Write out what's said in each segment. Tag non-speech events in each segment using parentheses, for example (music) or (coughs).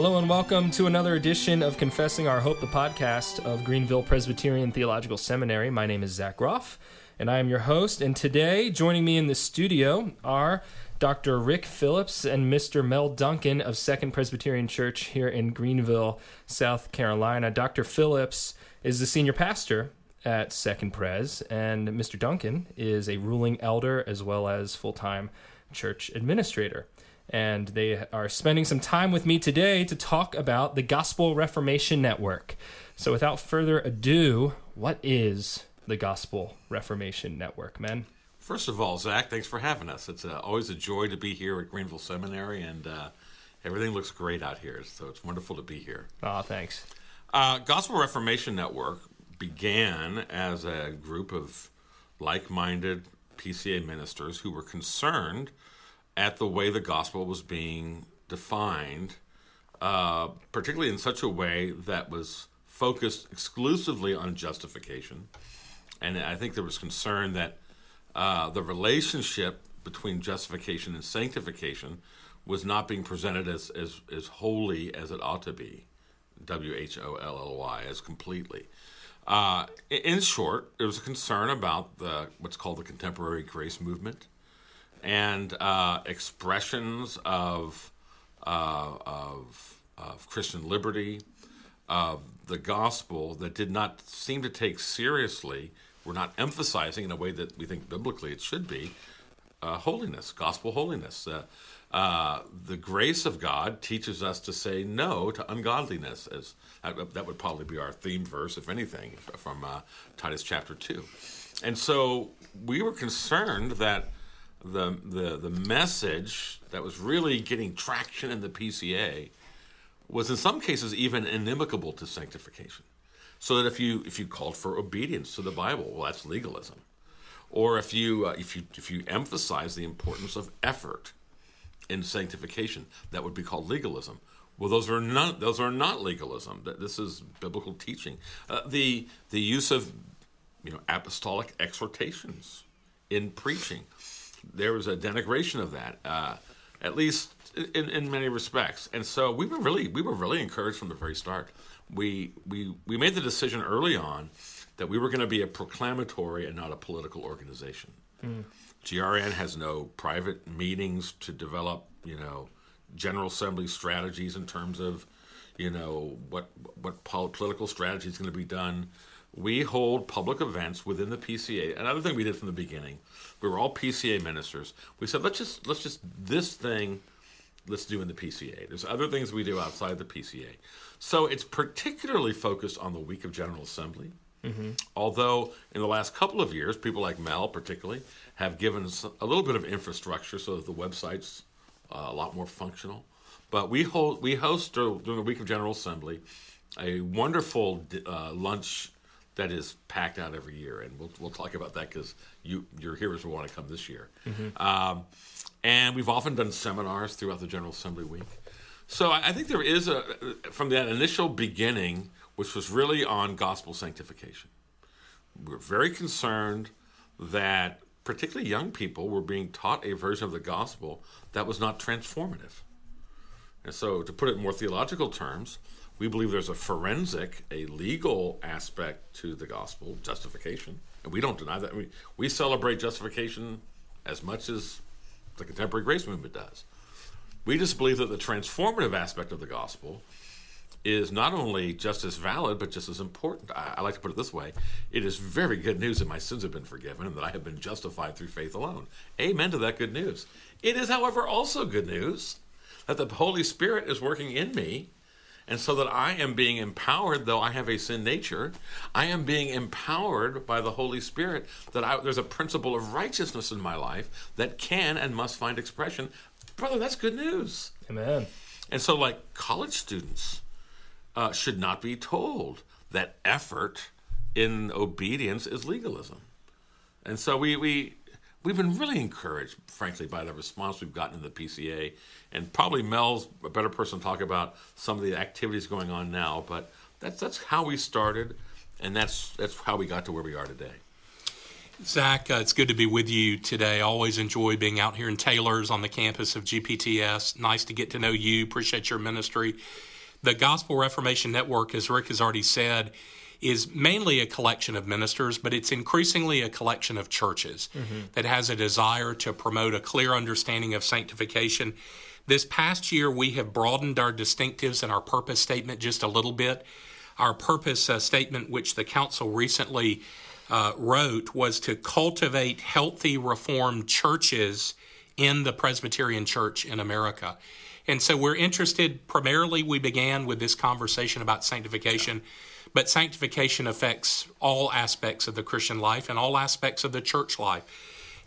Hello and welcome to another edition of Confessing Our Hope, the podcast of Greenville Presbyterian Theological Seminary. My name is Zach Roff, and I am your host. And today, joining me in the studio are Dr. Rick Phillips and Mr. Mel Duncan of Second Presbyterian Church here in Greenville, South Carolina. Dr. Phillips is the senior pastor at Second Pres, and Mr. Duncan is a ruling elder as well as full time church administrator and they are spending some time with me today to talk about the Gospel Reformation Network. So, without further ado, what is the Gospel Reformation Network, men? First of all, Zach, thanks for having us. It's uh, always a joy to be here at Greenville Seminary, and uh, everything looks great out here. So it's wonderful to be here. Oh, thanks. Uh, Gospel Reformation Network began as a group of like-minded PCA ministers who were concerned at the way the gospel was being defined, uh, particularly in such a way that was focused exclusively on justification. And I think there was concern that uh, the relationship between justification and sanctification was not being presented as, as, as wholly as it ought to be. W H O L L Y, as completely. Uh, in short, there was a concern about the what's called the contemporary grace movement and uh, expressions of, uh, of, of Christian liberty, of the gospel that did not seem to take seriously, we're not emphasizing in a way that we think biblically it should be, uh, holiness, gospel holiness. Uh, uh, the grace of God teaches us to say no to ungodliness. As that, would probably be our theme verse, if anything, from uh, Titus chapter two. And so we were concerned that the, the, the message that was really getting traction in the PCA was in some cases even inimical to sanctification. So that if you if you called for obedience to the Bible, well, that's legalism. Or if you uh, if you if you emphasize the importance of effort in sanctification, that would be called legalism. Well, those are not those are not legalism. This is biblical teaching. Uh, the the use of you know apostolic exhortations in preaching there was a denigration of that, uh, at least in, in many respects. And so we were really we were really encouraged from the very start. We we we made the decision early on that we were going to be a proclamatory and not a political organization. Mm. GRN has no private meetings to develop, you know, General Assembly strategies in terms of, you know, what what political strategy is going to be done we hold public events within the PCA. Another thing we did from the beginning, we were all PCA ministers. We said let's just let's just this thing let's do in the PCA. There's other things we do outside the PCA. So it's particularly focused on the week of General Assembly. Mm-hmm. Although in the last couple of years, people like Mel, particularly, have given us a little bit of infrastructure so that the website's uh, a lot more functional. But we hold we host during the week of General Assembly a wonderful uh, lunch that is packed out every year, and we'll we'll talk about that because you your hearers will want to come this year. Mm-hmm. Um, and we've often done seminars throughout the General Assembly week. So I, I think there is a from that initial beginning, which was really on gospel sanctification. We're very concerned that particularly young people were being taught a version of the gospel that was not transformative. And so, to put it in more theological terms, we believe there's a forensic, a legal aspect to the gospel, justification. And we don't deny that. We, we celebrate justification as much as the contemporary grace movement does. We just believe that the transformative aspect of the gospel is not only just as valid, but just as important. I, I, like to put it this way it is very good news that my sins have been forgiven and that I have been justified through faith alone. Amen to that good news. It is, however, also good news that the Holy Spirit is working in me and so that I am being empowered, though I have a sin nature, I am being empowered by the Holy Spirit that I, there's a principle of righteousness in my life that can and must find expression. Brother, that's good news. Amen. And so, like college students uh, should not be told that effort in obedience is legalism. And so we, we we've been really encouraged, frankly, by the response we've gotten in the PCA. And probably Mel's a better person to talk about some of the activities going on now. But that's that's how we started, and that's that's how we got to where we are today. Zach, uh, it's good to be with you today. Always enjoy being out here in Taylors on the campus of GPTS. Nice to get to know you. Appreciate your ministry. The Gospel Reformation Network, as Rick has already said, is mainly a collection of ministers, but it's increasingly a collection of churches mm-hmm. that has a desire to promote a clear understanding of sanctification. This past year, we have broadened our distinctives and our purpose statement just a little bit. Our purpose uh, statement, which the council recently uh, wrote, was to cultivate healthy Reformed churches in the Presbyterian Church in America. And so we're interested, primarily, we began with this conversation about sanctification. Yeah but sanctification affects all aspects of the Christian life and all aspects of the church life.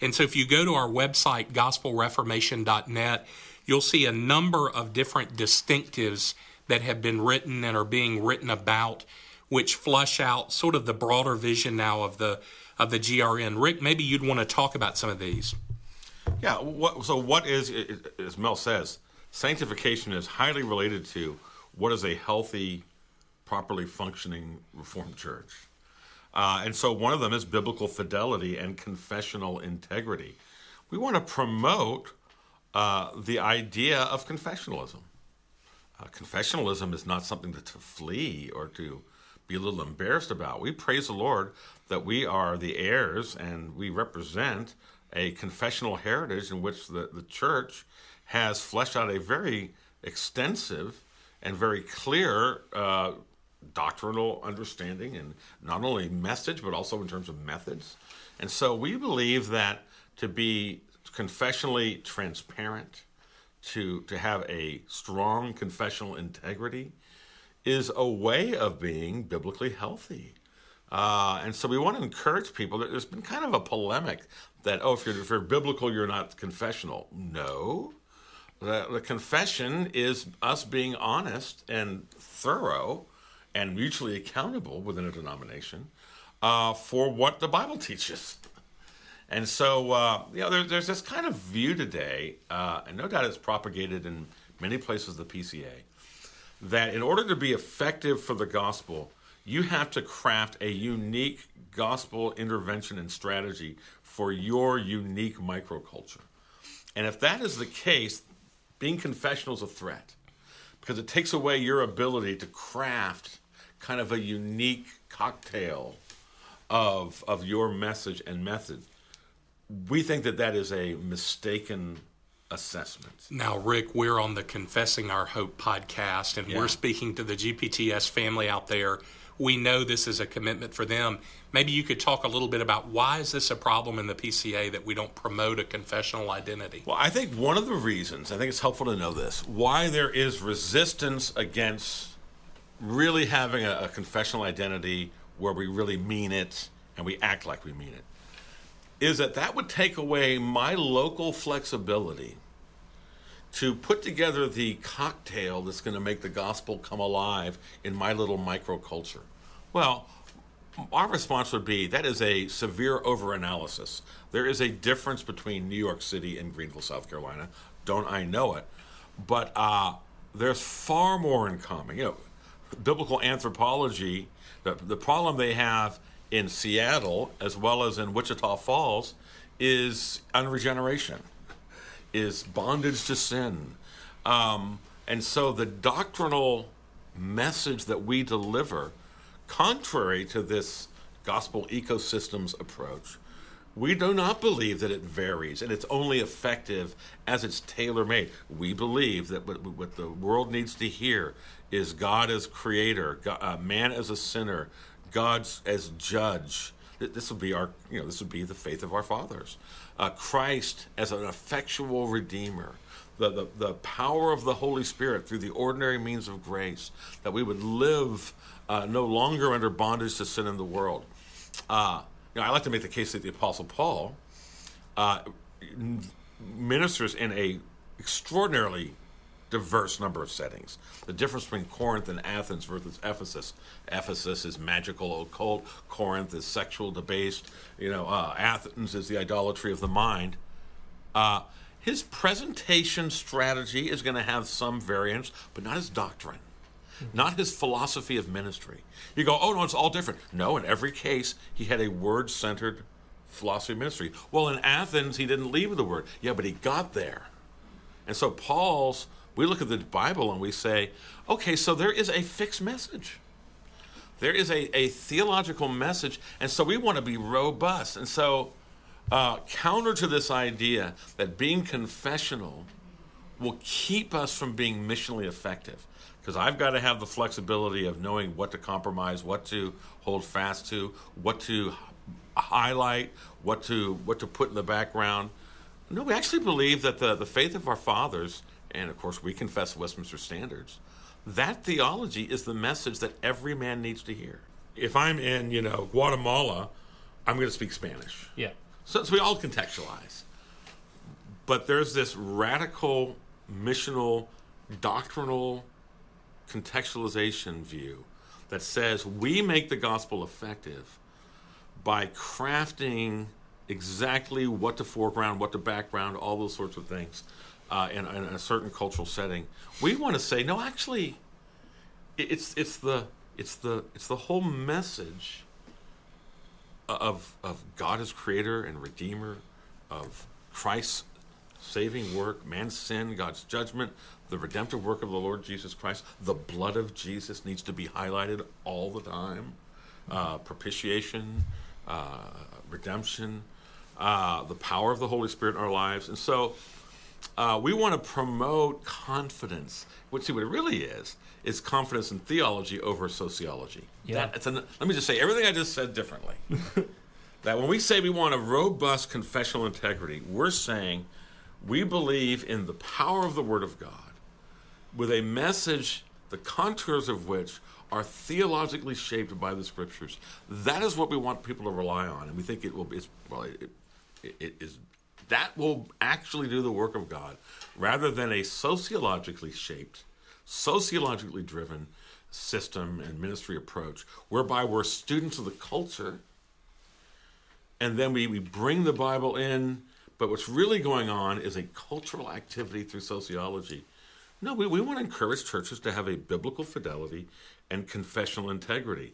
And so if you go to our website, gospelreformation.net, you'll see a number of different distinctives that have been written and are being written about, which flush out sort of the broader vision now of the of the GRN. Rick, maybe you'd want to talk about some of these. Yeah. What, so, what is, as Mel says, sanctification is highly related to what is a healthy properly functioning Reformed church. Uh, and so one of them is biblical fidelity and confessional integrity. We want to promote uh, the idea of confessionalism. Uh, confessionalism is not something to, to flee or to be a little embarrassed about. We praise the Lord that we are the heirs and we represent a confessional heritage in which the, the church has fleshed out a very extensive and very clear uh, doctrinal understanding and not only message but also in terms of methods. And so we believe that to be confessionally transparent, to to have a strong confessional integrity, is a way of being biblically healthy. Uh, and so we want to encourage people. There's been kind of a polemic that oh, if you're, if you're biblical, you're not confessional. No, the, the confession is us being honest and thorough and mutually accountable within a denomination uh, for what the Bible teaches. And so, uh, you know, there, there's this kind of view today, uh, and no doubt it's propagated in many places of the PCA, that in order to be effective for the gospel, you have to craft a unique gospel intervention and strategy for your unique microculture. And if that is the case, being confessional is a threat because it takes away your ability to craft kind of a unique cocktail of of your message and method. We think that that is a mistaken assessment. Now, Rick, we're on the Confessing Our Hope podcast, and yeah. we're speaking to the GPTS family out there. We know this is a commitment for them. Maybe you could talk a little bit about why is this a problem in the PCA that we don't promote a confessional identity? Well, I think one of the reasons, I think it's helpful to know this, why there is resistance against really having a, a confessional identity where we really mean it and we act like we mean it is that that would take away my local flexibility to put together the cocktail that's going to make the gospel come alive in my little microculture. Well, our response would be that is a severe overanalysis. There is a difference between New York City and Greenville, South Carolina. Don't I know it? But uh, there's far more in common. You know, biblical anthropology, the, the problem they have in Seattle as well as in Wichita Falls is unregeneration, is bondage to sin. Um, and so the doctrinal message that we deliver, contrary to this gospel ecosystems approach, we do not believe that it varies and it's only effective as it's tailor made. We believe that what, what, the world needs to hear is God as creator, God, uh, man as a sinner, God as judge. This would be our, you know, this would be the faith of our fathers. Uh, Christ as an effectual redeemer. The, the, the power of the Holy Spirit through the ordinary means of grace, that we would live uh, no longer under bondage to sin in the world. Uh, you know, I like to make the case that the Apostle Paul uh, ministers in a extraordinarily diverse number of settings. The difference between Corinth and Athens versus Ephesus. Ephesus is magical, occult. Corinth is sexual, debased. You know, uh, Athens is the idolatry of the mind. Uh, his presentation strategy is going to have some variance, but not his doctrine not his philosophy of ministry. You go, oh no, it's all different. No, in every case, he had a word centered philosophy of ministry. Well, in Athens, he didn't leave the word. Yeah, but he got there. And so Paul's, we look at the Bible and we say, okay, so there is a fixed message. There is a, a theological message, and so we want to be robust. And so, uh, counter to this idea that being confessional will keep us from being missionally effective, because I've got to have the flexibility of knowing what to compromise, what to hold fast to, what to highlight, what to what to put in the background. No, we actually believe that the, the faith of our fathers, and of course we confess Westminster standards, that theology is the message that every man needs to hear. If I'm in, you know, Guatemala, I'm going to speak Spanish. Yeah. So, so we all contextualize. But there's this radical missional, doctrinal contextualization view that says we make the gospel effective by crafting exactly what to foreground, what to background, all those sorts of things uh, in, in, a certain cultural setting. We want to say, no, actually, it's it's the it's the it's the whole message of of God as creator and redeemer, of Christ's saving work, man's sin, God's judgment, the redemptive work of the Lord Jesus Christ. The blood of Jesus needs to be highlighted all the time. Uh, propitiation, uh, redemption, uh, the power of the Holy Spirit in our lives, and so uh, we want to promote confidence. Which see what it really is is confidence in theology over sociology. Yeah. That, an, let me just say everything I just said differently. (laughs) that when we say we want a robust confessional integrity, we're saying we believe in the power of the Word of God with a message, the contours of which are theologically shaped by the Scriptures. That is what we want people to rely on, and we think it will be. Well, it, it, it is that will actually do the work of God rather than a sociologically shaped, sociologically driven system and ministry approach whereby we're students of the culture and then we, we bring the Bible in, but what's really going on is a cultural activity through sociology. No, we, we want to encourage churches to have a biblical fidelity and confessional integrity.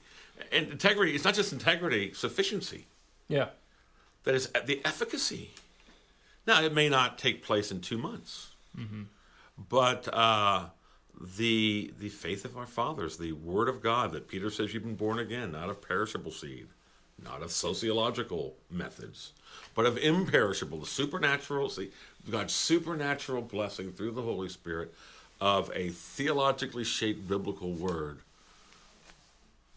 And integrity, it's not just integrity, sufficiency. Yeah. That is the efficacy now, it may not take place in two months, mm-hmm. but uh, the the faith of our fathers, the Word of God, that Peter says you've been born again, not of perishable seed, not of sociological methods, but of imperishable, the supernatural. See, God's supernatural blessing through the Holy Spirit of a theologically shaped biblical Word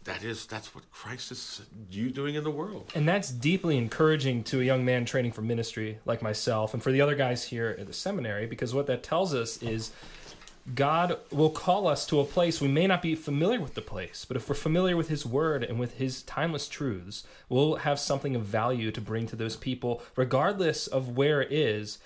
that is that's what Christ is you doing in the world. And that's deeply encouraging to a young man training for ministry like myself and for the other guys here at the seminary because what that tells us is God will call us to a place we may not be familiar with the place, but if we're familiar with his word and with his timeless truths, we'll have something of value to bring to those people regardless of where it is.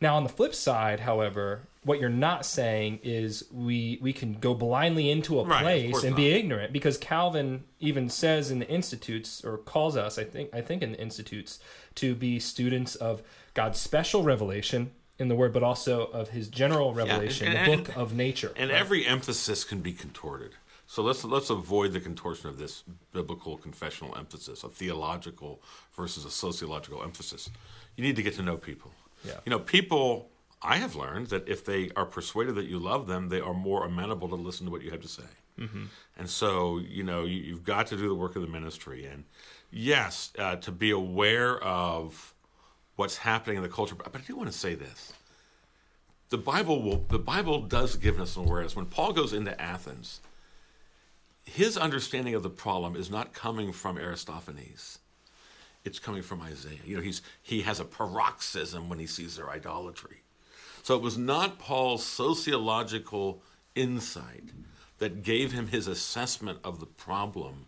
Now on the flip side, however, what you're not saying is we we can go blindly into a right, place and not. be ignorant because Calvin even says in the institutes or calls us I think I think in the institutes to be students of God's special revelation in the word but also of his general revelation yeah, and, and, the book of nature and right? every emphasis can be contorted so let's let's avoid the contortion of this biblical confessional emphasis a theological versus a sociological emphasis you need to get to know people yeah. you know people I have learned that if they are persuaded that you love them, they are more amenable to listen to what you have to say. Mm-hmm. And so, you know, you, have got to do the work of the ministry. And yes, uh, to be aware of what's happening in the culture. But I do want to say this: the Bible will, the Bible does give us an awareness. When Paul goes into Athens, his understanding of the problem is not coming from Aristophanes. It's coming from Isaiah. You know, he's he has a paroxysm when he sees their idolatry so it was not Paul's sociological insight that gave him his assessment of the problem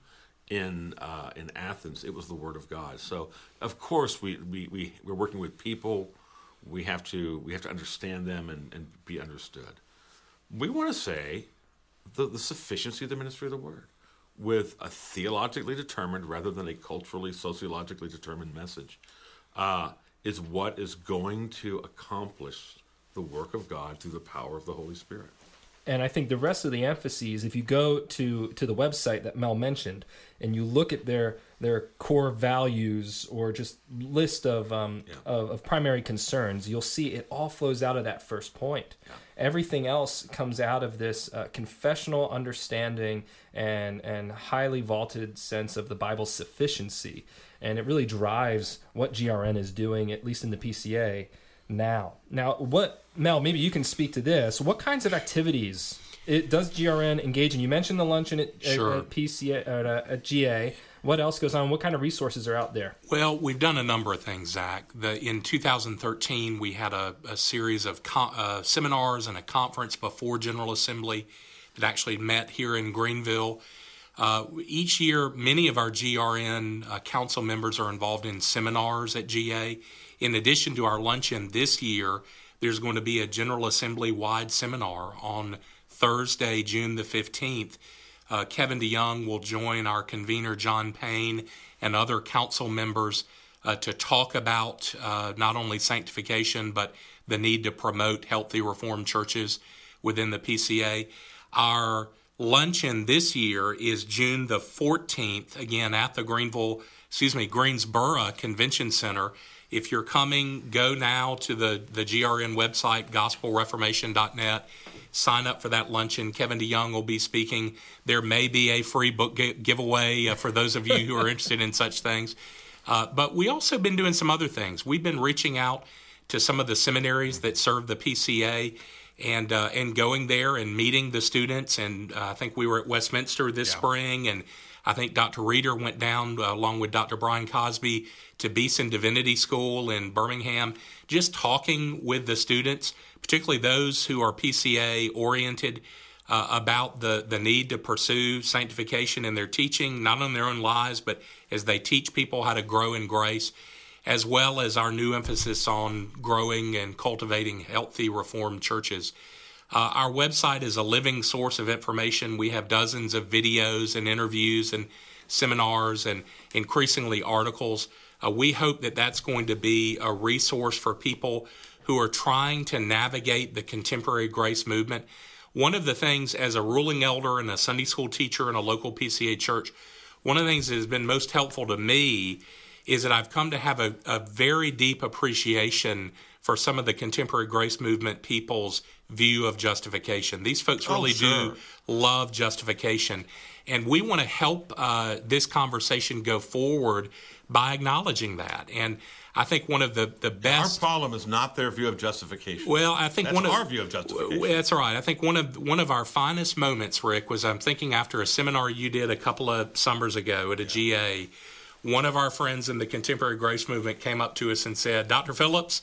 in uh, in Athens. It was the Word of God. So of course we, we, we we're working with people. We have to we have to understand them and, and be understood. We want to say the, the sufficiency of the ministry of the Word with a theologically determined rather than a culturally sociologically determined message uh, is what is going to accomplish the work of God through the power of the Holy Spirit. And I think the rest of the emphases, if you go to to the website that Mel mentioned, and you look at their their core values or just list of um, Yeah. of, of primary concerns, you'll see it all flows out of that first point. Everything else comes out of this uh, confessional understanding and and highly vaulted sense of the Bible's sufficiency, and it really drives what GRN is doing, at least in the PCA now. Now, what Mel? Maybe you can speak to this. What kinds of activities it does GRN engage in? You mentioned the luncheon at, at- Sure. at PCA at, uh, at GA. What else goes on? What kind of resources are out there? Well, we've done a number of things, Zach. The, in 2013, we had a, a series of co- uh, seminars and a conference before General Assembly that actually met here in Greenville. Uh, each year, many of our GRN uh, council members are involved in seminars at GA. In addition to our luncheon this year, there's going to be a General Assembly wide seminar on Thursday, June the 15th. Uh, Kevin DeYoung will join our convener, John Payne, and other council members uh, to talk about uh, not only sanctification, but the need to promote healthy Reformed churches within the PCA. Our luncheon this year is June the 14th, again at the Greenville, excuse me, Greensboro Convention Center. If you're coming, go now to the, the GRN website, gospelreformation.net. Sign up for that luncheon. Kevin DeYoung will be speaking. There may be a free book gi- giveaway uh, for those of you who are interested in such things. Uh, but we also been doing some other things. We've been reaching out to some of the seminaries that serve the PCA and uh, and going there and meeting the students. And uh, I think we were at Westminster this spring, and I think Dr. Reeder went down uh, along with Dr. Brian Cosby to Beeson Divinity School in Birmingham, just talking with the students, particularly those who are PCA oriented. Uh, about the, the need to pursue sanctification in their teaching, not in their own lives, but as they teach people how to grow in grace as well as our new emphasis on growing and cultivating healthy Reformed churches. Uh, our website is a living source of information. We have dozens of videos and interviews and seminars and increasingly articles. Uh, we hope that that's going to be a resource for people who are trying to navigate the contemporary grace movement. One of the things, as a ruling elder and a Sunday school teacher in a local PCA church, one of the things that has been most helpful to me is that I've come to have a, a very deep appreciation for some of the contemporary grace movement people's view of justification. These folks really sure. do love justification. And we want to help uh, this conversation go forward by acknowledging that. And I think one of the, the best. Our problem is not their view of justification. Well, I think That's one of our view of justification. That's right. I think one of one of our finest moments, Rick, was I'm thinking after a seminar you did a couple of summers ago at a GA. One of our friends in the contemporary grace movement came up to us and said, "Dr. Phillips,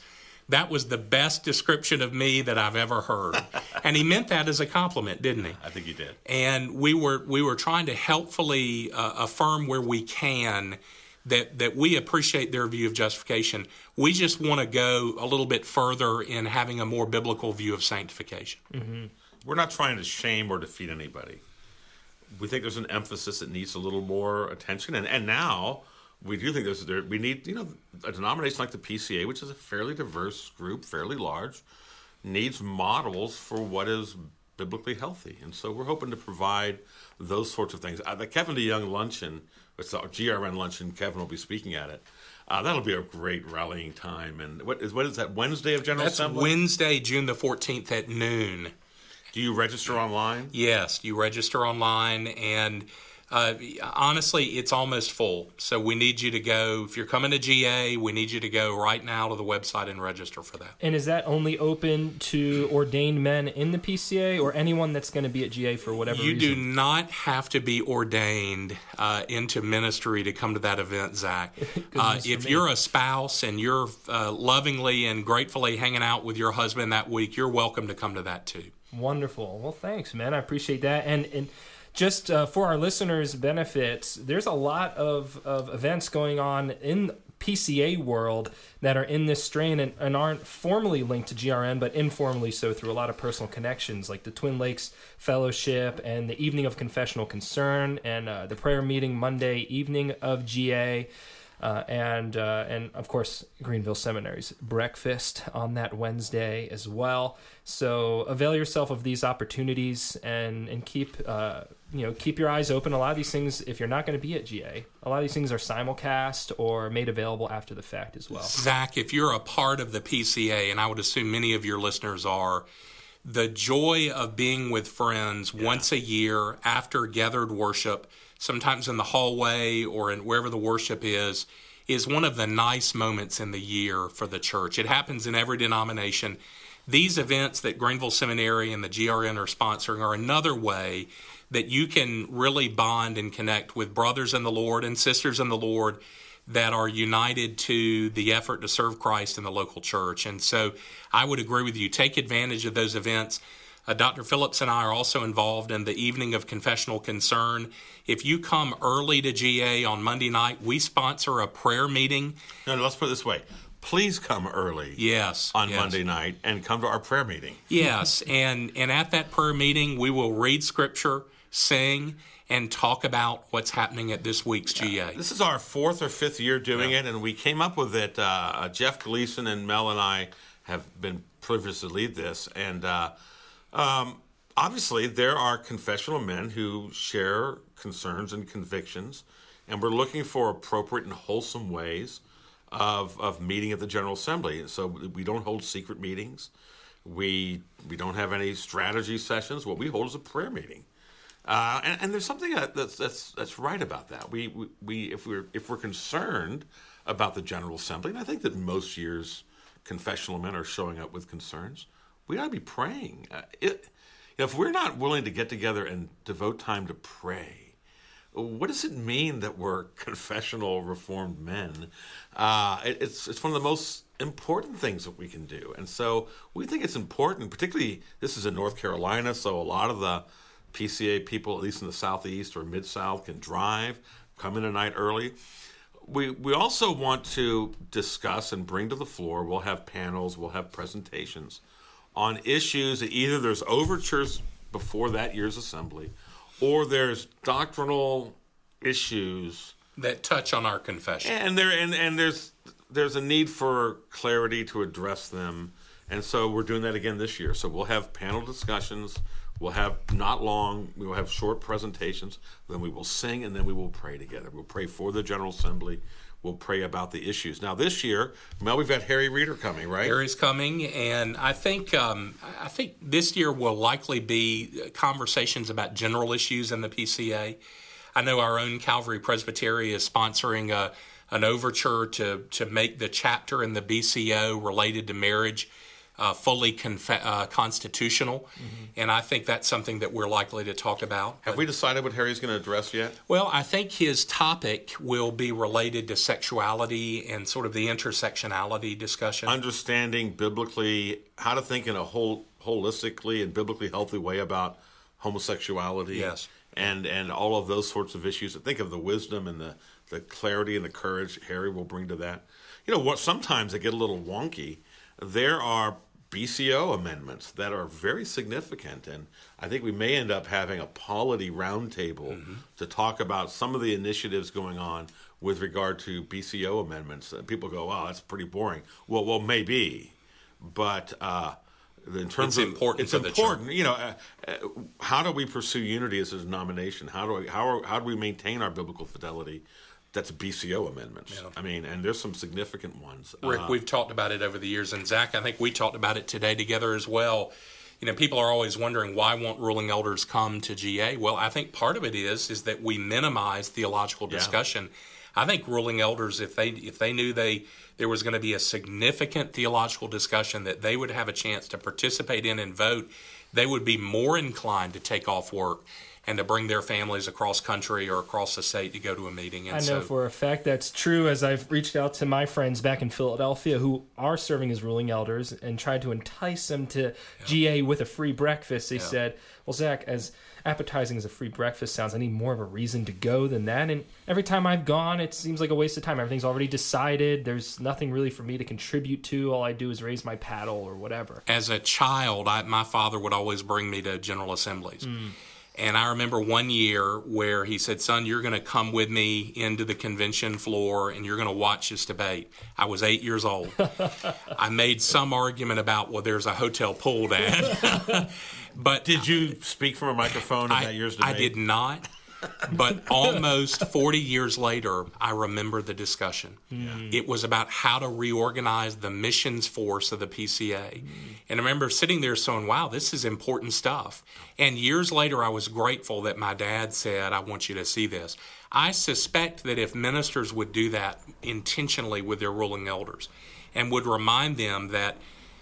that was the best description of me that I've ever heard," (laughs) and he meant that as a compliment, didn't he? I think he did. and we were we were trying to helpfully uh, affirm where we can that that we appreciate their view of justification. We just want to go a little bit further in having a more biblical view of sanctification. We're not trying to shame or defeat anybody. We think there's an emphasis that needs a little more attention, and and now we do think there's there, we need you know a denomination like the PCA, which is a fairly diverse group, fairly large, needs models for what is biblically healthy, and so we're hoping to provide those sorts of things. Uh, the Kevin DeYoung luncheon, it's our GRN luncheon. Kevin will be speaking at it. Uh, that'll be a great rallying time. And what is what is that Wednesday of General That's Assembly? Wednesday, June the fourteenth at noon. do you register online? Yes, you register online, and uh, honestly, it's almost full. So we need you to go. If you're coming to GA, we need you to go right now to the website and register for that. And is that only open to ordained men in the PCA or anyone that's going to be at GA for whatever You reason? do not have to be ordained uh, into ministry to come to that event, Zach. (laughs) uh, if you're a spouse and you're uh, lovingly and gratefully hanging out with your husband that week, you're welcome to come to that too. Wonderful. Well, thanks, man. I appreciate that. And and just uh, for our listeners' benefit, there's a lot of, of events going on in PCA world that are in this strain and, and aren't formally linked to GRN, but informally so through a lot of personal connections, like the Twin Lakes Fellowship and the Evening of Confessional Concern and uh, the prayer meeting Monday evening of GA. Uh, and uh, and of course Greenville Seminary's breakfast on that Wednesday as well. So avail yourself of these opportunities and and keep uh, you know keep your eyes open. A lot of these things, if you're not going to be at GA, a lot of these things are simulcast or made available after the fact as well. Zach, if you're a part of the PCA, and I would assume many of your listeners are, the joy of being with friends yeah. once a year after gathered worship sometimes in the hallway or in wherever the worship is, is one of the nice moments in the year for the church. It happens in every denomination. These events that Greenville Seminary and the GRN are sponsoring are another way that you can really bond and connect with brothers in the Lord and sisters in the Lord that are united to the effort to serve Christ in the local church. And so I would agree with you. Take advantage of those events. Uh, Dr. Phillips and I are also involved in the evening of confessional concern. If you come early to GA on Monday night, we sponsor a prayer meeting. No, no let's put it this way. Please come early. Yes. On yes. Monday night and come to our prayer meeting. Yes, (laughs) and and at that prayer meeting, we will read scripture, sing, and talk about what's happening at this week's GA. This is our fourth or fifth year doing yeah. it, and we came up with it. Uh, Jeff Gleason and Mel and I have been privileged to lead this, and uh, um, obviously, there are confessional men who share concerns and convictions, and we're looking for appropriate and wholesome ways of, of meeting at the General Assembly. So we don't hold secret meetings. We we don't have any strategy sessions. What we hold is a prayer meeting, uh, and, and, there's something that's that's that's right about that. We, we we if we're if we're concerned about the General Assembly, and I think that most years confessional men are showing up with concerns we ought to be praying. Uh, it, if we're not willing to get together and devote time to pray, what does it mean that we're (laughs) confessional reformed men? Uh, it, it's it's one of the most important things that we can do, and so we think it's important. Particularly, this is in North Carolina, so a lot of the PCA people, at least in the southeast or mid south, can drive, come in a night early. We we also want to discuss and bring to the floor. We'll have panels, we'll have presentations on issues that either there's overtures before that year's assembly or there's doctrinal issues that touch on our confession. And there and, and there's there's a need for clarity to address them. And so we're doing that again this year. So we'll have panel discussions. We'll have not long, we will have short presentations. Then we will sing and then we will pray together. We'll pray for the General Assembly we'll pray about the issues. Now this year, Mel, we've got Harry Reeder coming, right? Harry's coming, and I think um, I think this year will likely be conversations about general issues in the PCA. I know our own Calvary Presbytery is sponsoring a, an overture to to make the chapter in the BCO related to marriage uh, fully conf- uh, constitutional, mm-hmm. and I think that's something that we're likely to talk about. Have but, we decided what Harry's going to address yet? Well, I think his topic will be related to sexuality and sort of the intersectionality discussion. Understanding biblically how to think in a whole holistically and biblically healthy way about homosexuality. Yes. And and all of those sorts of issues. I think of the wisdom and the, the clarity and the courage Harry will bring to that. You know what? Sometimes they get a little wonky. There are BCO amendments that are very significant. And I think we may end up having a polity roundtable mm-hmm. to talk about some of the initiatives going on with regard to BCO amendments. And people go, "Wow, that's pretty boring." Well, well, maybe, but uh, in terms it's of important, it's important. You know, uh, uh, how do we pursue unity as a denomination? How do we how are, how do we maintain our biblical fidelity? That's BCO amendments. Yeah. I mean, and there's some significant ones. Rick, uh, we've talked about it over the years, and Zach, I think we talked about it today together as well. You know, people are always wondering why won't ruling elders come to GA? Well, I think part of it is is that we minimize theological discussion. Yeah. I think ruling elders, if they if they knew they there was going to be a significant theological discussion that they would have a chance to participate in and vote, they would be more inclined to take off work and to bring their families across country or across the state to go to a meeting. And I know so, for a fact that's true as I've reached out to my friends back in Philadelphia who are serving as ruling elders and tried to entice them to yeah. GA with a free breakfast. They yeah. said, Well, Zach, as appetizing as a free breakfast sounds, I need more of a reason to go than that. And every time I've gone, it seems like a waste of time. Everything's already decided. There's nothing really for me to contribute to. All I do is raise my paddle or whatever. As a child, I, my father would always bring me to General Assemblies. Mm And I remember one year where he said, Son, you're going to come with me into the convention floor and you're going to watch this debate. I was eight years old. (laughs) I made some argument about, well, there's a hotel pool, Dad. (laughs) but Did you speak from a microphone in I, that year's debate? I did not. But almost 40 years later, I remember the discussion. It was about how to reorganize the missions force of the PCA. And I remember sitting there saying, wow, this is important stuff. And years later, I was grateful that my dad said, I want you to see this. I suspect that if ministers would do that intentionally with their ruling elders and would remind them that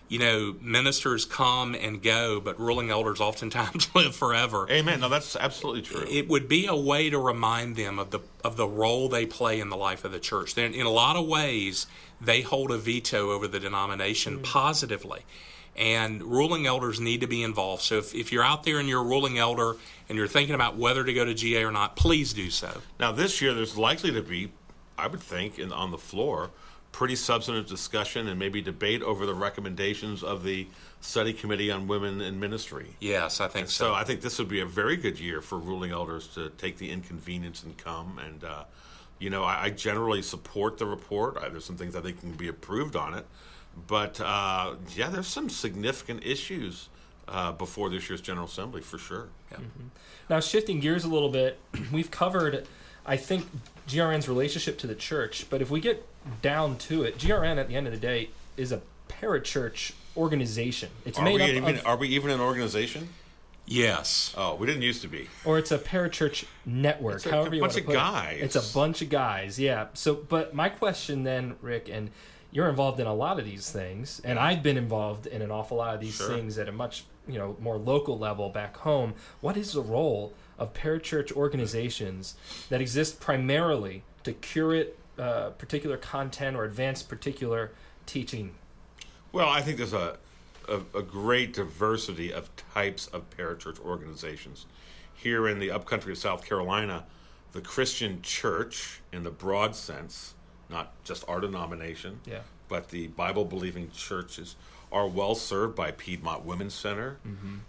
you know, ministers come and go, but ruling elders oftentimes (laughs) live forever. Amen. No, that's absolutely true. It would be a way to remind them of the of the role they play in the life of the church. Then, in a lot of ways, they hold a veto over the denomination mm. positively, and ruling elders need to be involved. So, if, if you're out there and you're a ruling elder and you're thinking about whether to go to GA or not, please do so. Now, this year, there's likely to be, I would think, in, on the floor, pretty substantive discussion and maybe debate over the recommendations of the study committee on women in ministry. Yes, I think so. So I think this would be a very good year for ruling elders to take the inconvenience and come. And uh, you know, I, I, generally support the report. I, there's some things I think can be approved on it, but uh, yeah, there's some significant issues uh, before this year's General Assembly for sure. Yeah. Mm-hmm. Now, shifting gears a little bit, (clears throat) we've covered, I think, GRN's relationship to the church, but if we get down to it, GRN at the end of the day is a parachurch organization. It's are made we up even, of, Are we even an organization? Yes. Oh, we didn't used to be. Or it's a parachurch network. It's a, however a you bunch want to of put guys. It. It's a bunch of guys. Yeah. So, but my question then, Rick, and you're involved in a lot of these things, and I've been involved in an awful lot of these Sure. things at a much you know more local level back home. What is the role of parachurch organizations that exist primarily to curate uh, particular content or advance particular teaching? Well, I think there's a, a, a great diversity of types of parachurch organizations. Here in the upcountry of South Carolina, the Christian church, in the broad sense, not just our denomination, Yeah. but the Bible believing churches, are well served by Piedmont Women's Center.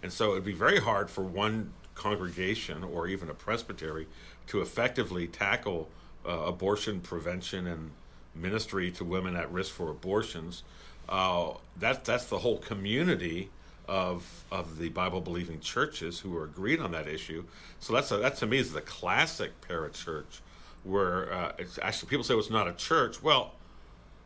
And so it'd be very hard for one congregation or even a presbytery to effectively tackle uh, abortion prevention and ministry to women at risk for abortions. Uh, that, that's the whole community of, of the Bible believing churches who are agreed on that issue. So that's a, that to me is the classic parachurch where uh, actually people say well, it's not a church. Well,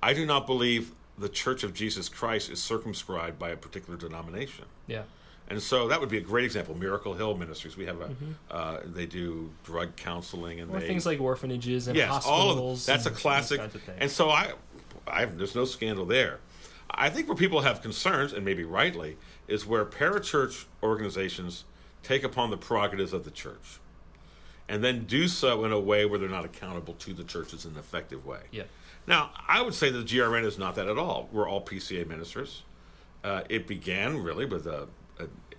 I do not believe the Church of Jesus Christ is circumscribed by a particular denomination. Yeah. And so that would be a great example. Miracle Hill Ministries. We have a, uh, they do drug counseling and they things like orphanages and yes, hospitals. all of that's a classic. kinds of things. And so I, I there's no scandal there. I think where people have concerns, and maybe rightly, is where parachurch organizations take upon the prerogatives of the church, and then do so in a way where they're not accountable to the churches in an effective way. yeah. Now, I would say that the GRN is not that at all. We're all PCA ministers. Uh, it began really with a,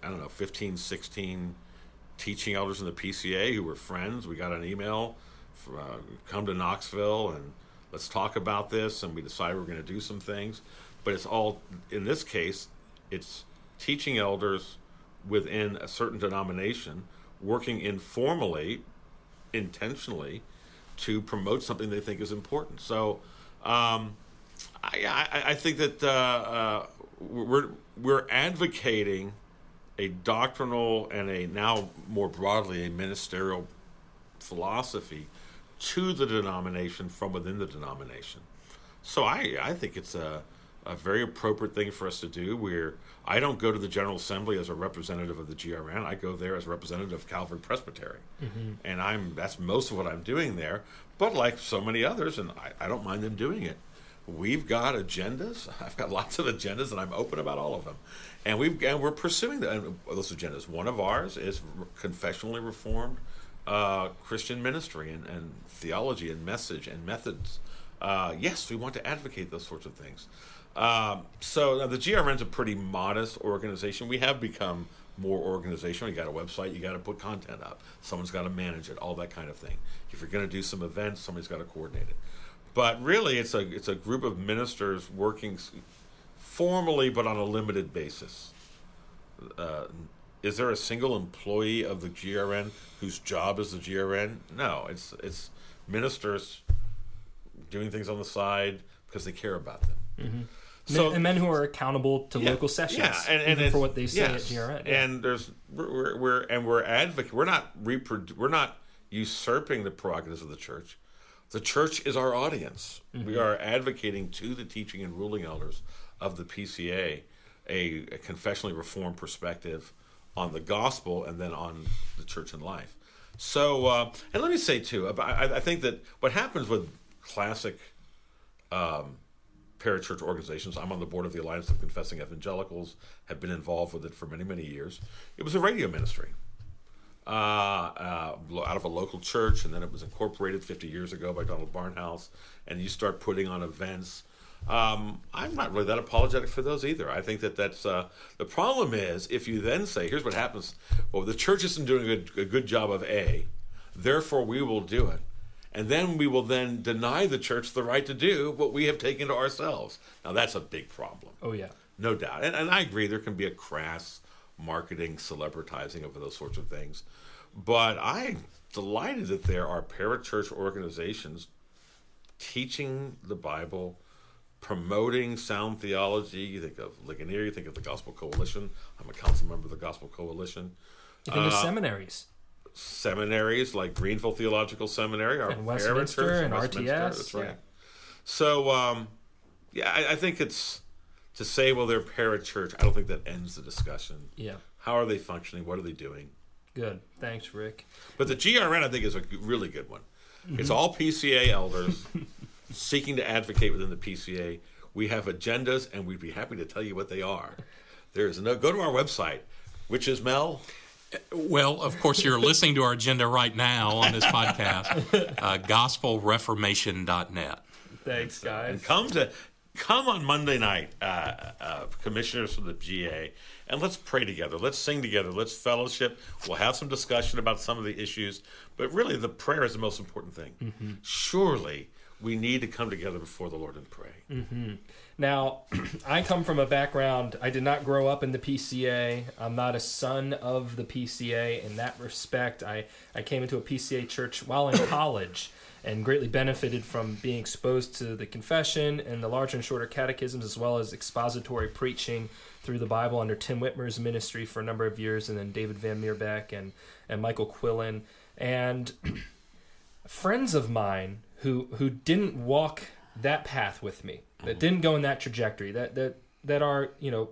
I don't know, 15, 16 teaching elders in the PCA who were friends. We got an email, for, uh, come to Knoxville and let's talk about this. And we decided we're going to do some things. But it's all, in this case, it's teaching elders within a certain denomination working informally, intentionally, to promote something they think is important. So, um, I, I, I think that uh, uh, we're we're advocating a doctrinal and a now more broadly a ministerial philosophy to the denomination from within the denomination. So I I think it's a a very appropriate thing for us to do. Where I don't go to the General Assembly as a representative of the GRN. I go there as a representative of Calvary Presbytery, mm-hmm. and I'm that's most of what I'm doing there. But like so many others, and I, I don't mind them doing it. We've got agendas. (laughs) I've got lots of agendas, and I'm open about all of them. And we've and we're pursuing the, and those agendas. One of ours is confessionally reformed uh, Christian ministry and, and theology and message and methods. Uh, yes, we want to advocate those sorts of things. Um, so now the GRN's a pretty modest organization. We have become more organizational. You got a website, you got to put content up. Someone's got to manage it, all that kind of thing. If you're going to do some events, somebody's got to coordinate it. But really, it's a it's a group of ministers working formally, but on a limited basis. Uh, is there a single employee of the GRN whose job is the GRN? No, it's it's ministers doing things on the side because they care about them. Mm-hmm. So, and men who are accountable to yeah, local sessions, yeah, and, and for what they say yes, at GRN. Yeah. And there's we're, we're, we're and we're advocate. We're not reprodu- We're not usurping the prerogatives of the church. The church is our audience. Mm-hmm. We are advocating to the teaching and ruling elders of the PCA a, a confessionally reformed perspective on the gospel and then on the church and life. So, uh, and let me say too, I, I, think that what happens with classic um, parachurch organizations, I'm on the board of the Alliance of Confessing Evangelicals, have been involved with it for many, many years. It was a radio ministry uh, uh, out of a local church, and then it was incorporated 50 years ago by Donald Barnhouse. And you start putting on events. Um, I'm not really that apologetic for those either. I think that that's uh, the problem is if you then say, here's what happens. Well, the church isn't doing a good, a good job of A, therefore we will do it. And then we will then deny the church the right to do what we have taken to ourselves. Now that's a big problem. Oh yeah, no doubt. And, and I agree there can be a crass marketing, celebritizing of those sorts of things. But I'm delighted that there are parachurch organizations teaching the Bible, promoting sound theology. You think of Ligonier, you think of the Gospel Coalition. I'm a council member of the Gospel Coalition. You think uh, of seminaries. Seminaries like Greenville Theological Seminary, our and Westminster and Westminster, RTS. That's right. Yeah. So, um, yeah, I, I think it's to say, well, they're parachurch, I don't think that ends the discussion. Yeah. How are they functioning? What are they doing? Good. Thanks, Rick. But the GRN, I think, is a really good one. Mm-hmm. It's all PCA elders (laughs) seeking to advocate within the PCA. We have agendas, and we'd be happy to tell you what they are. There's no go to our website, which is Mel. Well, of course, you're listening to our agenda right now on this podcast, uh, gospelreformation.net. Thanks, guys. And come to come on Monday night, uh, uh, commissioners from the GA, and let's pray together. Let's sing together. Let's fellowship. We'll have some discussion about some of the issues, but really, the prayer is the most important thing. Mm-hmm. Surely, we need to come together before the Lord and pray. Mm-hmm. Now, (clears throat) I come from a background, I did not grow up in the PCA. I'm not a son of the PCA in that respect. I, I came into a PCA church while in (coughs) college and greatly benefited from being exposed to the confession and the larger and shorter catechisms, as well as expository preaching through the Bible under Tim Witmer's ministry for a number of years, and then David Van Meerbeck and, and Michael Quillen. And (clears throat) friends of mine who, who didn't walk that path with me, that mm-hmm. didn't go in that trajectory, that, that, that are, you know,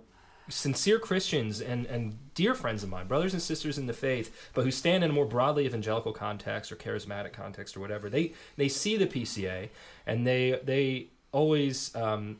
sincere Christians and, and dear friends of mine, brothers and sisters in the faith, but who stand in a more broadly evangelical context or charismatic context or whatever, they they see the PCA and they they always um,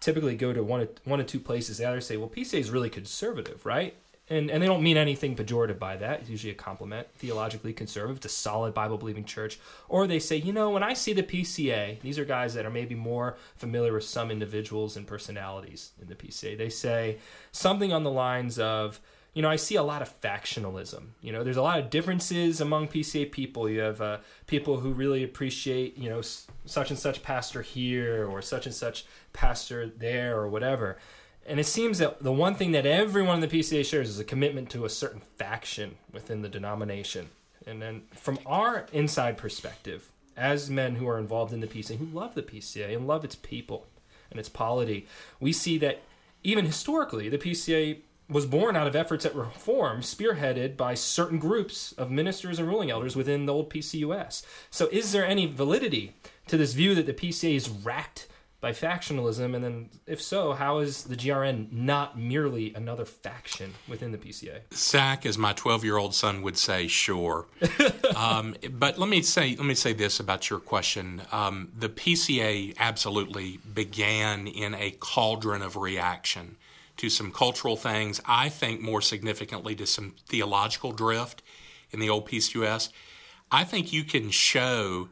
typically go to one of, one of two places. They either say, "Well, PCA is really conservative, right?" And and they don't mean anything pejorative by that. It's usually a compliment. Theologically conservative, a solid Bible believing church. Or they say, you know, when I see the PCA, these are guys that are maybe more familiar with some individuals and personalities in the PCA. They say something on the lines of, you know, I see a lot of factionalism. You know, there's a lot of differences among PCA people. You have uh, people who really appreciate, you know, such and such pastor here or such and such pastor there or whatever and it seems that the one thing that everyone in the PCA shares is a commitment to a certain faction within the denomination. And then, from our inside perspective, as men who are involved in the PCA, who love the PCA and love its people and its polity, we see that even historically, the PCA was born out of efforts at reform spearheaded by certain groups of ministers and ruling elders within the old PCUS. So, is there any validity to this view that the PCA is racked by factionalism? And then, if so, how is the GRN not merely another faction within the PCA? Zach, as my 12 year old son would say, sure. (laughs) um, but let me say let me say this about your question. Um, the PCA absolutely began in a cauldron of reaction to some cultural things. I think more significantly to some theological drift in the old PCUS. I think you can show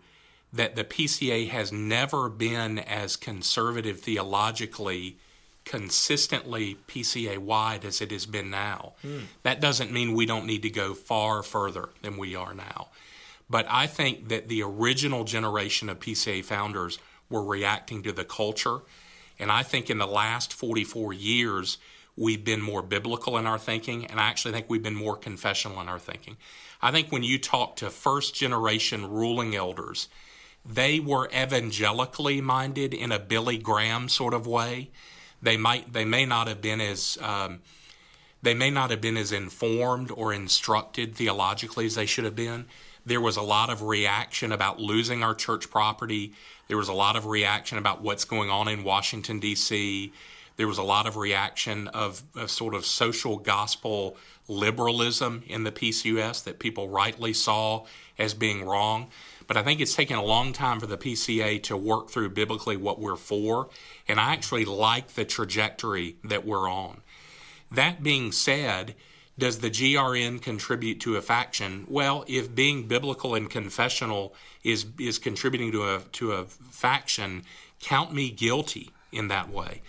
that the PCA has never been as conservative theologically consistently PCA wide as it has been now. Mm. That doesn't mean we don't need to go far further than we are now. But I think that the original generation of PCA founders were reacting to the culture. And I think in the last 44 years, we've been more biblical in our thinking, and I actually think we've been more confessional in our thinking. I think when you talk to first generation ruling elders, they were evangelically minded in a Billy Graham sort of way. They might they may not have been as um, they may not have been as informed or instructed theologically as they should have been. There was a lot of reaction about losing our church property. There was a lot of reaction about what's going on in Washington D.C. There was a lot of reaction of, of sort of social gospel liberalism in the PCUS that people rightly saw as being wrong. But I think it's taken a long time for the PCA to work through biblically what we're for. And I actually like the trajectory that we're on. That being said, does the GRN contribute to a faction? Well, if being biblical and confessional is is contributing to a to a faction, count me guilty in that way.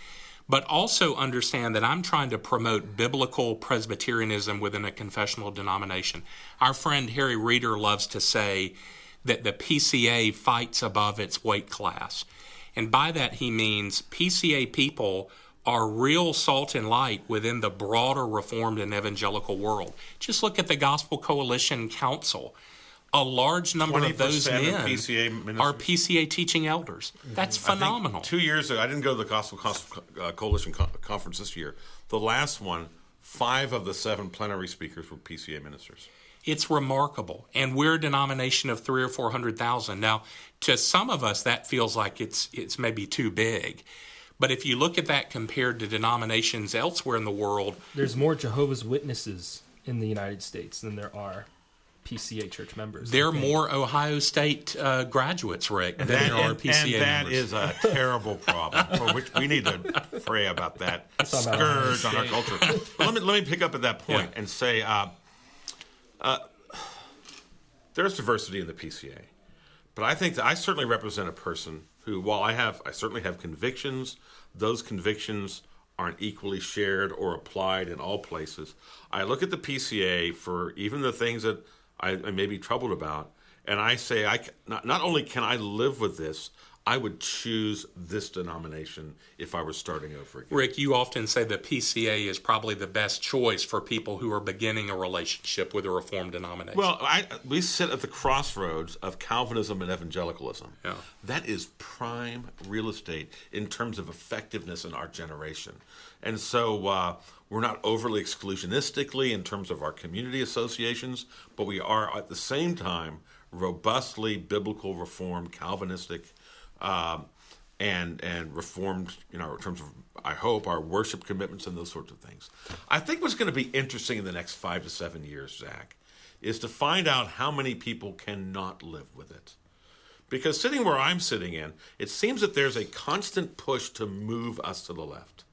But also understand that I'm trying to promote biblical Presbyterianism within a confessional denomination. Our friend Harry Reeder loves to say that the PCA fights above its weight class. And by that, he means PCA people are real salt and light within the broader Reformed and evangelical world. Just look at the Gospel Coalition Council. A large number of those men of PCA are PCA teaching elders. That's phenomenal. Two years ago, I didn't go to the Gospel uh, Coalition conference this year. The last one, five of the seven plenary speakers were PCA ministers. It's remarkable. And we're a denomination of three or four hundred thousand. Now, to some of us, that feels like it's it's maybe too big. But if you look at that compared to denominations elsewhere in the world, there's more Jehovah's Witnesses in the United States than there are PCA church members. There are more Ohio State uh, graduates, Rick, than that, there are PCA and that members. is a terrible problem for which we need to pray about that (laughs) scourge on our culture. let me let me pick up at that point yeah. and say uh, uh, there's diversity in the PCA, but I think that I certainly represent a person who, while I have, I certainly have convictions. Those convictions aren't equally shared or applied in all places. I look at the PCA for even the things that I, I may be troubled about, and I say, I not, not only can I live with this, I would choose this denomination if I were starting over again. Rick, you often say the PCA is probably the best choice for people who are beginning a relationship with a Reformed denomination. Well, I, we sit at the crossroads of Calvinism and evangelicalism. Yeah. That is prime real estate in terms of effectiveness in our generation. And so uh, we're not overly exclusionistically in terms of our community associations, but we are at the same time robustly biblical, reformed, Calvinistic um, and and reformed, you know, in terms of I hope our worship commitments and those sorts of things. I think what's going to be interesting in the next five to seven years, Zach, is to find out how many people cannot live with it. Because sitting where I'm sitting in, it seems that there's a constant push to move us to the left.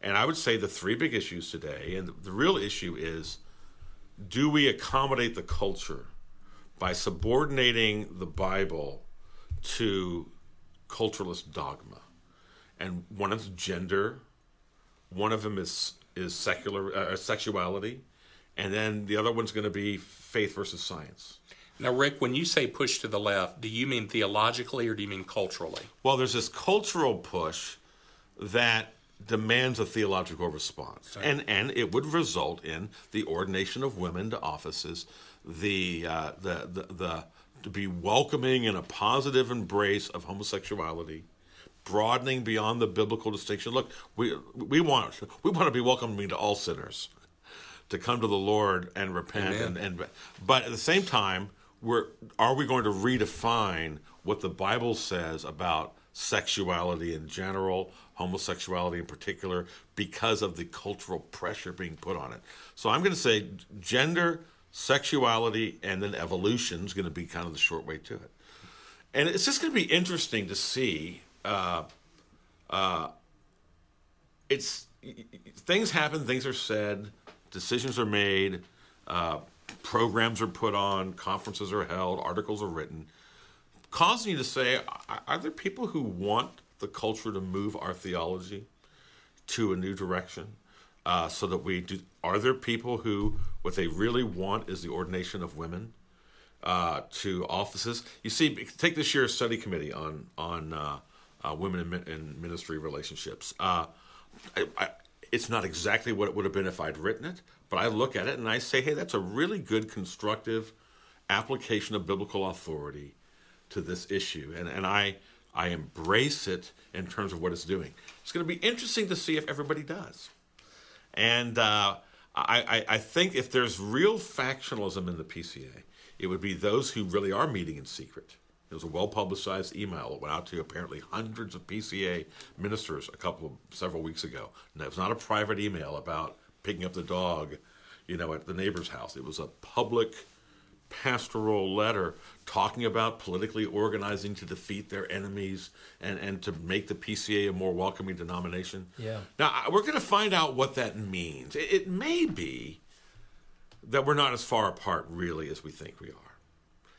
And I would say the three big issues today, and the real issue is do we accommodate the culture by subordinating the Bible to culturalist dogma, and one of is gender, one of them is is secular uh, sexuality, and then the other one's going to be faith versus science. Now, Rick, when you say push to the left, do you mean theologically or do you mean culturally? Well, there's this cultural push that demands a theological response, and and it would result in the ordination of women to offices, the uh, the the, the to be welcoming and a positive embrace of homosexuality, broadening beyond the biblical distinction. Look, we we want we want to be welcoming to all sinners to come to the Lord and repent and, and but at the same time, we're are we going to redefine what the Bible says about sexuality in general, homosexuality in particular, because of the cultural pressure being put on it. So I'm going to say gender sexuality, and then evolution is going to be kind of the short way to it. And it's just going to be interesting to see. Uh, uh, it's things happen, things are said, decisions are made, uh, programs are put on, conferences are held, articles are written, causing you to say, are there people who want the culture to move our theology to a new direction? Uh, so that we do. Are there people who what they really want is the ordination of women uh, to offices? You see, take this year's study committee on on uh, uh women in, in, ministry relationships. Uh, I, I, It's not exactly what it would have been if I'd written it, but I look at it and I say, hey, that's a really good, constructive application of biblical authority to this issue. And, and I, I embrace it in terms of what it's doing. It's going to be interesting to see if everybody does. And uh, I, I, think if there's real factionalism in the PCA, it would be those who really are meeting in secret. There was a well publicized email that went out to apparently hundreds of PCA ministers a couple of several weeks ago. It was not a private email about picking up the dog, you know, at the neighbor's house. It was a public pastoral letter talking about politically organizing to defeat their enemies and, and to make the PCA a more welcoming denomination. Yeah. Now, we're going to find out what that means. It, it may be that we're not as far apart, really, as we think we are.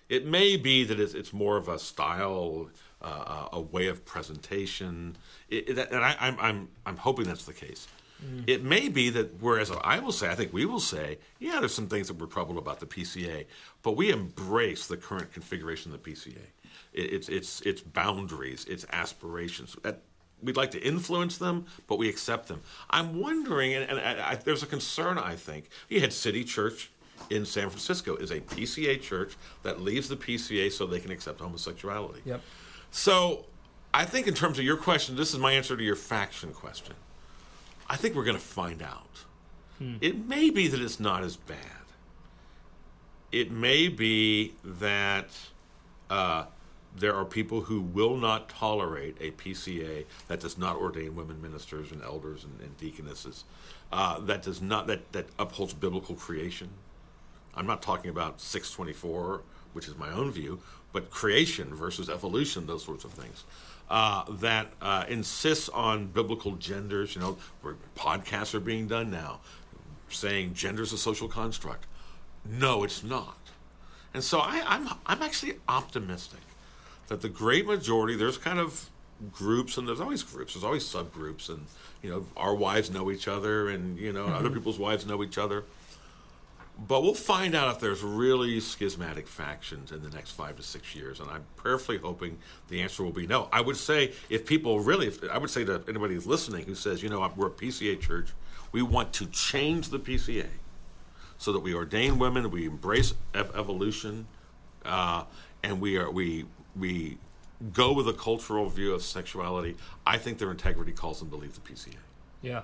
It may be that it's, it's more of a style, uh, a way of presentation, it, it, and I, I'm, I'm, I'm hoping that's the case. Mm. It may be that, whereas I will say, I think we will say, yeah, there's some things that we're troubled about the PCA, but we embrace the current configuration of the PCA. It, it's, it's, its boundaries, its aspirations. That, we'd like to influence them, but we accept them. I'm wondering, and, and I, I, there's a concern, I think. You had City Church in San Francisco is a PCA church that leaves the PCA so they can accept homosexuality. Yep. So I think, in terms of your question, this is my answer to your faction question. I think we're going to find out. Hmm. It may be that it's not as bad. It may be that uh, there are people who will not tolerate a PCA that does not ordain women ministers and elders and, and deaconesses, uh, that does not that that upholds biblical creation. I'm not talking about 624, which is my own view, but creation versus evolution, those sorts of things. Uh, that uh, insists on biblical genders. You know, where podcasts are being done now, saying gender is a social construct. No, it's not. And so I, I'm I'm actually optimistic that the great majority, there's kind of groups and there's always groups, there's always subgroups, and you know, our wives know each other, and you know, mm-hmm. other people's wives know each other. But we'll find out if there's really schismatic factions in the next five to six years, and I'm prayerfully hoping the answer will be no. I would say if people really, if, I would say to anybody who's listening who says, you know, we're a PCA church, we want to change the PCA so that we ordain women, we embrace ev- evolution, uh, and we are we we go with a cultural view of sexuality, I think their integrity calls them to leave the PCA. Yeah.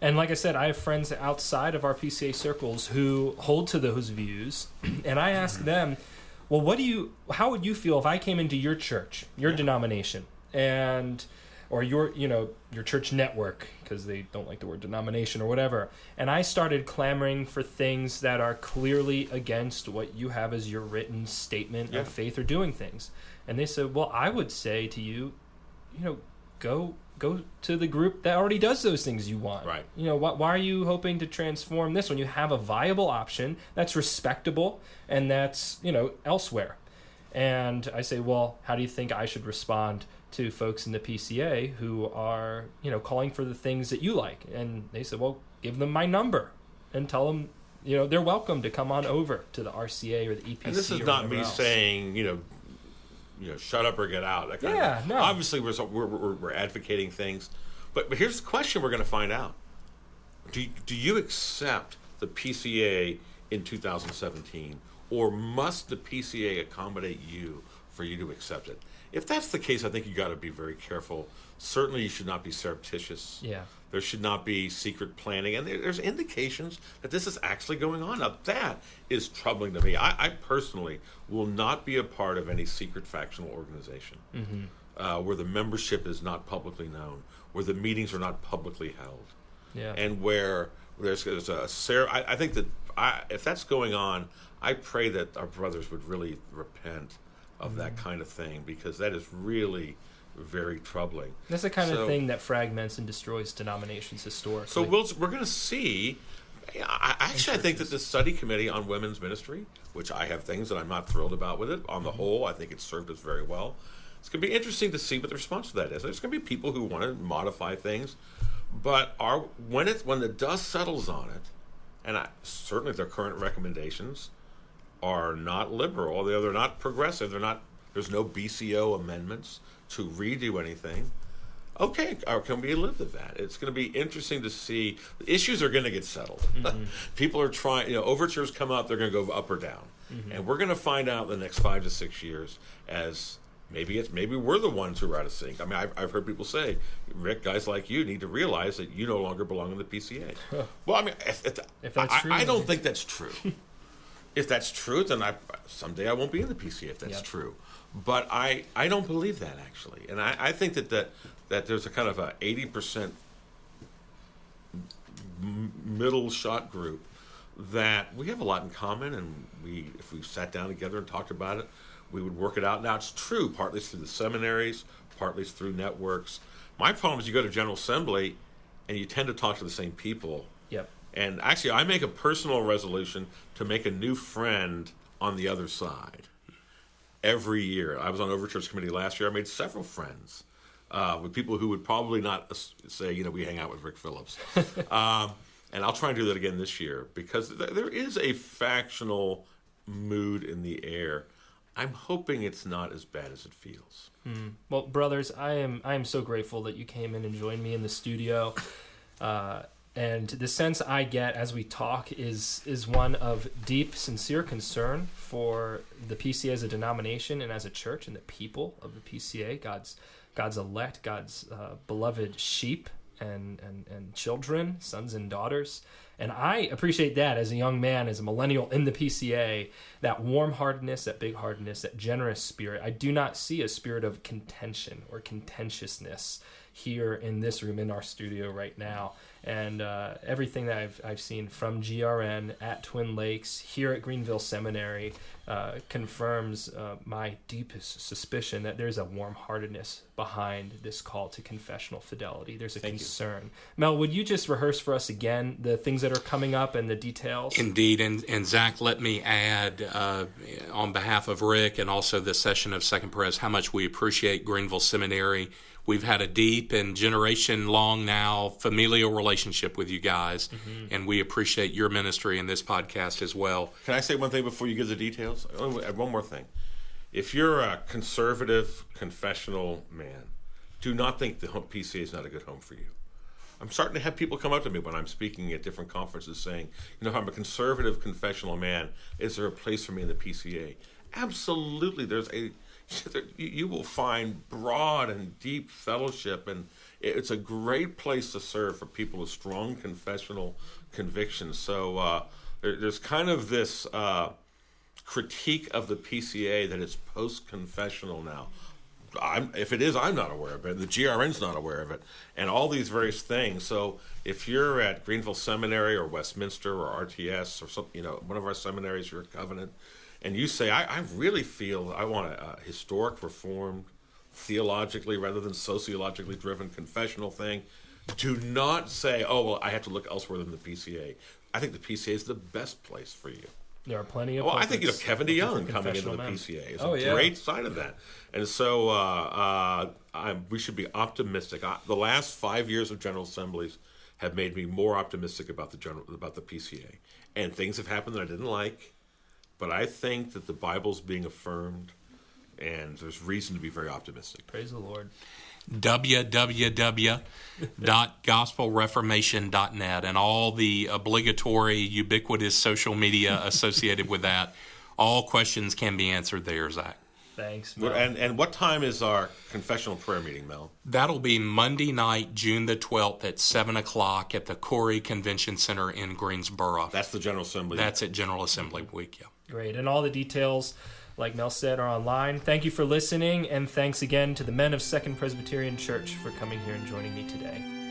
And like I said, I have friends outside of our PCA circles who hold to those views, (clears throat) and I ask mm-hmm. them, "Well, what do you? How would you feel if I came into your church, your yeah. denomination, and or your you know your church network because they don't like the word denomination or whatever and i started clamoring for things that are clearly against what you have as your written statement yeah. of faith or doing things and they said, "Well, I would say to you, you know, go go to the group that already does those things you want. Right. You know, why, why are you hoping to transform this when you have a viable option that's respectable and that's you know elsewhere?" And I say, "Well, how do you think I should respond?" to folks in the PCA who are, you know, calling for the things that you like. And they said, well, give them my number and tell them, you know, they're welcome to come on over to the RCA or the EPC. And this is not me else. saying, you know, you know, shut up or get out. That kind yeah, of no. Obviously, we're, we're, we're, we're advocating things, but but here's the question: we're going to find out. Do do you accept the PCA in 2017, or must the PCA accommodate you for you to accept it? If that's the case, I think you got to be very careful. Certainly, you should not be surreptitious. Yeah. There should not be secret planning, and there, there's indications that this is actually going on. Now, that is troubling to me. I, I personally will not be a part of any secret factional organization mm-hmm. uh, where the membership is not publicly known, where the meetings are not publicly held, yeah. and where there's, there's a. I, I think that I, if that's going on, I pray that our brothers would really repent of mm-hmm. that kind of thing because that is really very troubling. That's the kind so, of thing that fragments and destroys denominations historically. So we'll, we're going to see. I, actually, I think that the study committee on women's ministry, which I have things that I'm not thrilled about with it, on the mm-hmm. whole, I think it served us very well. It's going to be interesting to see what the response to that is. There's going to be people who want to modify things, but are when it when the dust settles on it, and I, certainly their current recommendations are not liberal. They're, they're not progressive. They're not. There's no BCO amendments to redo anything. Okay, or can we live with that? It's going to be interesting to see. The issues are going to get settled. (laughs) Mm-hmm. People are trying. You know, overtures come up; they're going to go up or down, mm-hmm. and we're going to find out in the next five to six years as maybe it's maybe we're the ones who are out of sync. I mean, I've, I've heard people say, Rick, guys like you need to realize that you no longer belong in the PCA. well, I mean, if, if, if that's I, true, I, I don't think that's true. (laughs) if that's true, then I someday I won't be in the PCA if that's yep. true. But I, I don't believe that actually, and I, I think that, that that there's a kind of a eighty percent middle shot group that we have a lot in common, and we if we sat down together and talked about it, we would work it out. Now it's true, partly through the seminaries, partly through networks. My problem is you go to General Assembly, and you tend to talk to the same people. And actually, I make a personal resolution to make a new friend on the other side every year. I was on Overtures Committee last year. I made several friends uh, with people who would probably not say, you know, we hang out with Rick Phillips. (laughs) um, and I'll try and do that again this year because th- there is a factional mood in the air. I'm hoping it's not as bad as it feels. Mm. Well, brothers, I am I am so grateful that you came in and joined me in the studio. Uh, and the sense I get as we talk is is one of deep, sincere concern for the PCA as a denomination and as a church and the people of the PCA, God's God's elect, God's uh, beloved sheep and, and and children, sons and daughters. And I appreciate that as a young man, as a millennial in the PCA, that warm heartedness, that big heartedness, that generous spirit. I do not see a spirit of contention or contentiousness here in this room in our studio right now and uh, everything that I've, I've seen from GRN at Twin Lakes here at Greenville Seminary uh, confirms uh, my deepest suspicion that there's a warm heartedness behind this call to confessional fidelity. There's a Thank concern. You. Mel, would you just rehearse for us again the things that are coming up and the details? Indeed. And, and Zach, let me add uh, on behalf of Rick and also this session of Second Pres how much we appreciate Greenville Seminary We've had a deep and generation long now familial relationship with you guys, mm-hmm. and we appreciate your ministry in this podcast as well. Can I say one thing before you give the details? One more thing. If you're a conservative confessional man, do not think the PCA is not a good home for you. I'm starting to have people come up to me when I'm speaking at different conferences saying, you know, if I'm a conservative confessional man, is there a place for me in the PCA? Absolutely. There's a you will find broad and deep fellowship, and it's a great place to serve for people with strong confessional convictions. So uh, there's kind of this uh, critique of the PCA that it's post confessional now. I'm, if it is, I'm not aware of it. The GRN's not aware of it, and all these various things. So, if you're at Greenville Seminary or Westminster or RTS or some, you know, one of our seminaries, you're a Covenant, and you say, I, I really feel I want a, a historic reformed, theologically rather than sociologically driven confessional thing, do not say, oh, well, I have to look elsewhere than the PCA. I think the PCA is the best place for you. There are plenty of. Well, I think you know Kevin DeYoung coming into the men. PCA is oh, a yeah. great sign of that, and so uh, uh, we should be optimistic. I, the last five years of General Assemblies have made me more optimistic about the general about the PCA, and things have happened that I didn't like, but I think that the Bible's being affirmed, and there's reason to be very optimistic. Praise the Lord. www.gospelreformation.net and all the obligatory, ubiquitous social media (laughs) associated with that. All questions can be answered there, Zach. Thanks, Mel. And and what time is our confessional prayer meeting, Mel? That'll be Monday night, June the twelfth at seven o'clock at the Koury Convention Center in Greensboro. That's the General Assembly. That's at General Assembly week. Yeah. Great. And all the details, like Mel said, are online. Thank you for listening, and thanks again to the men of Second Presbyterian Church for coming here and joining me today.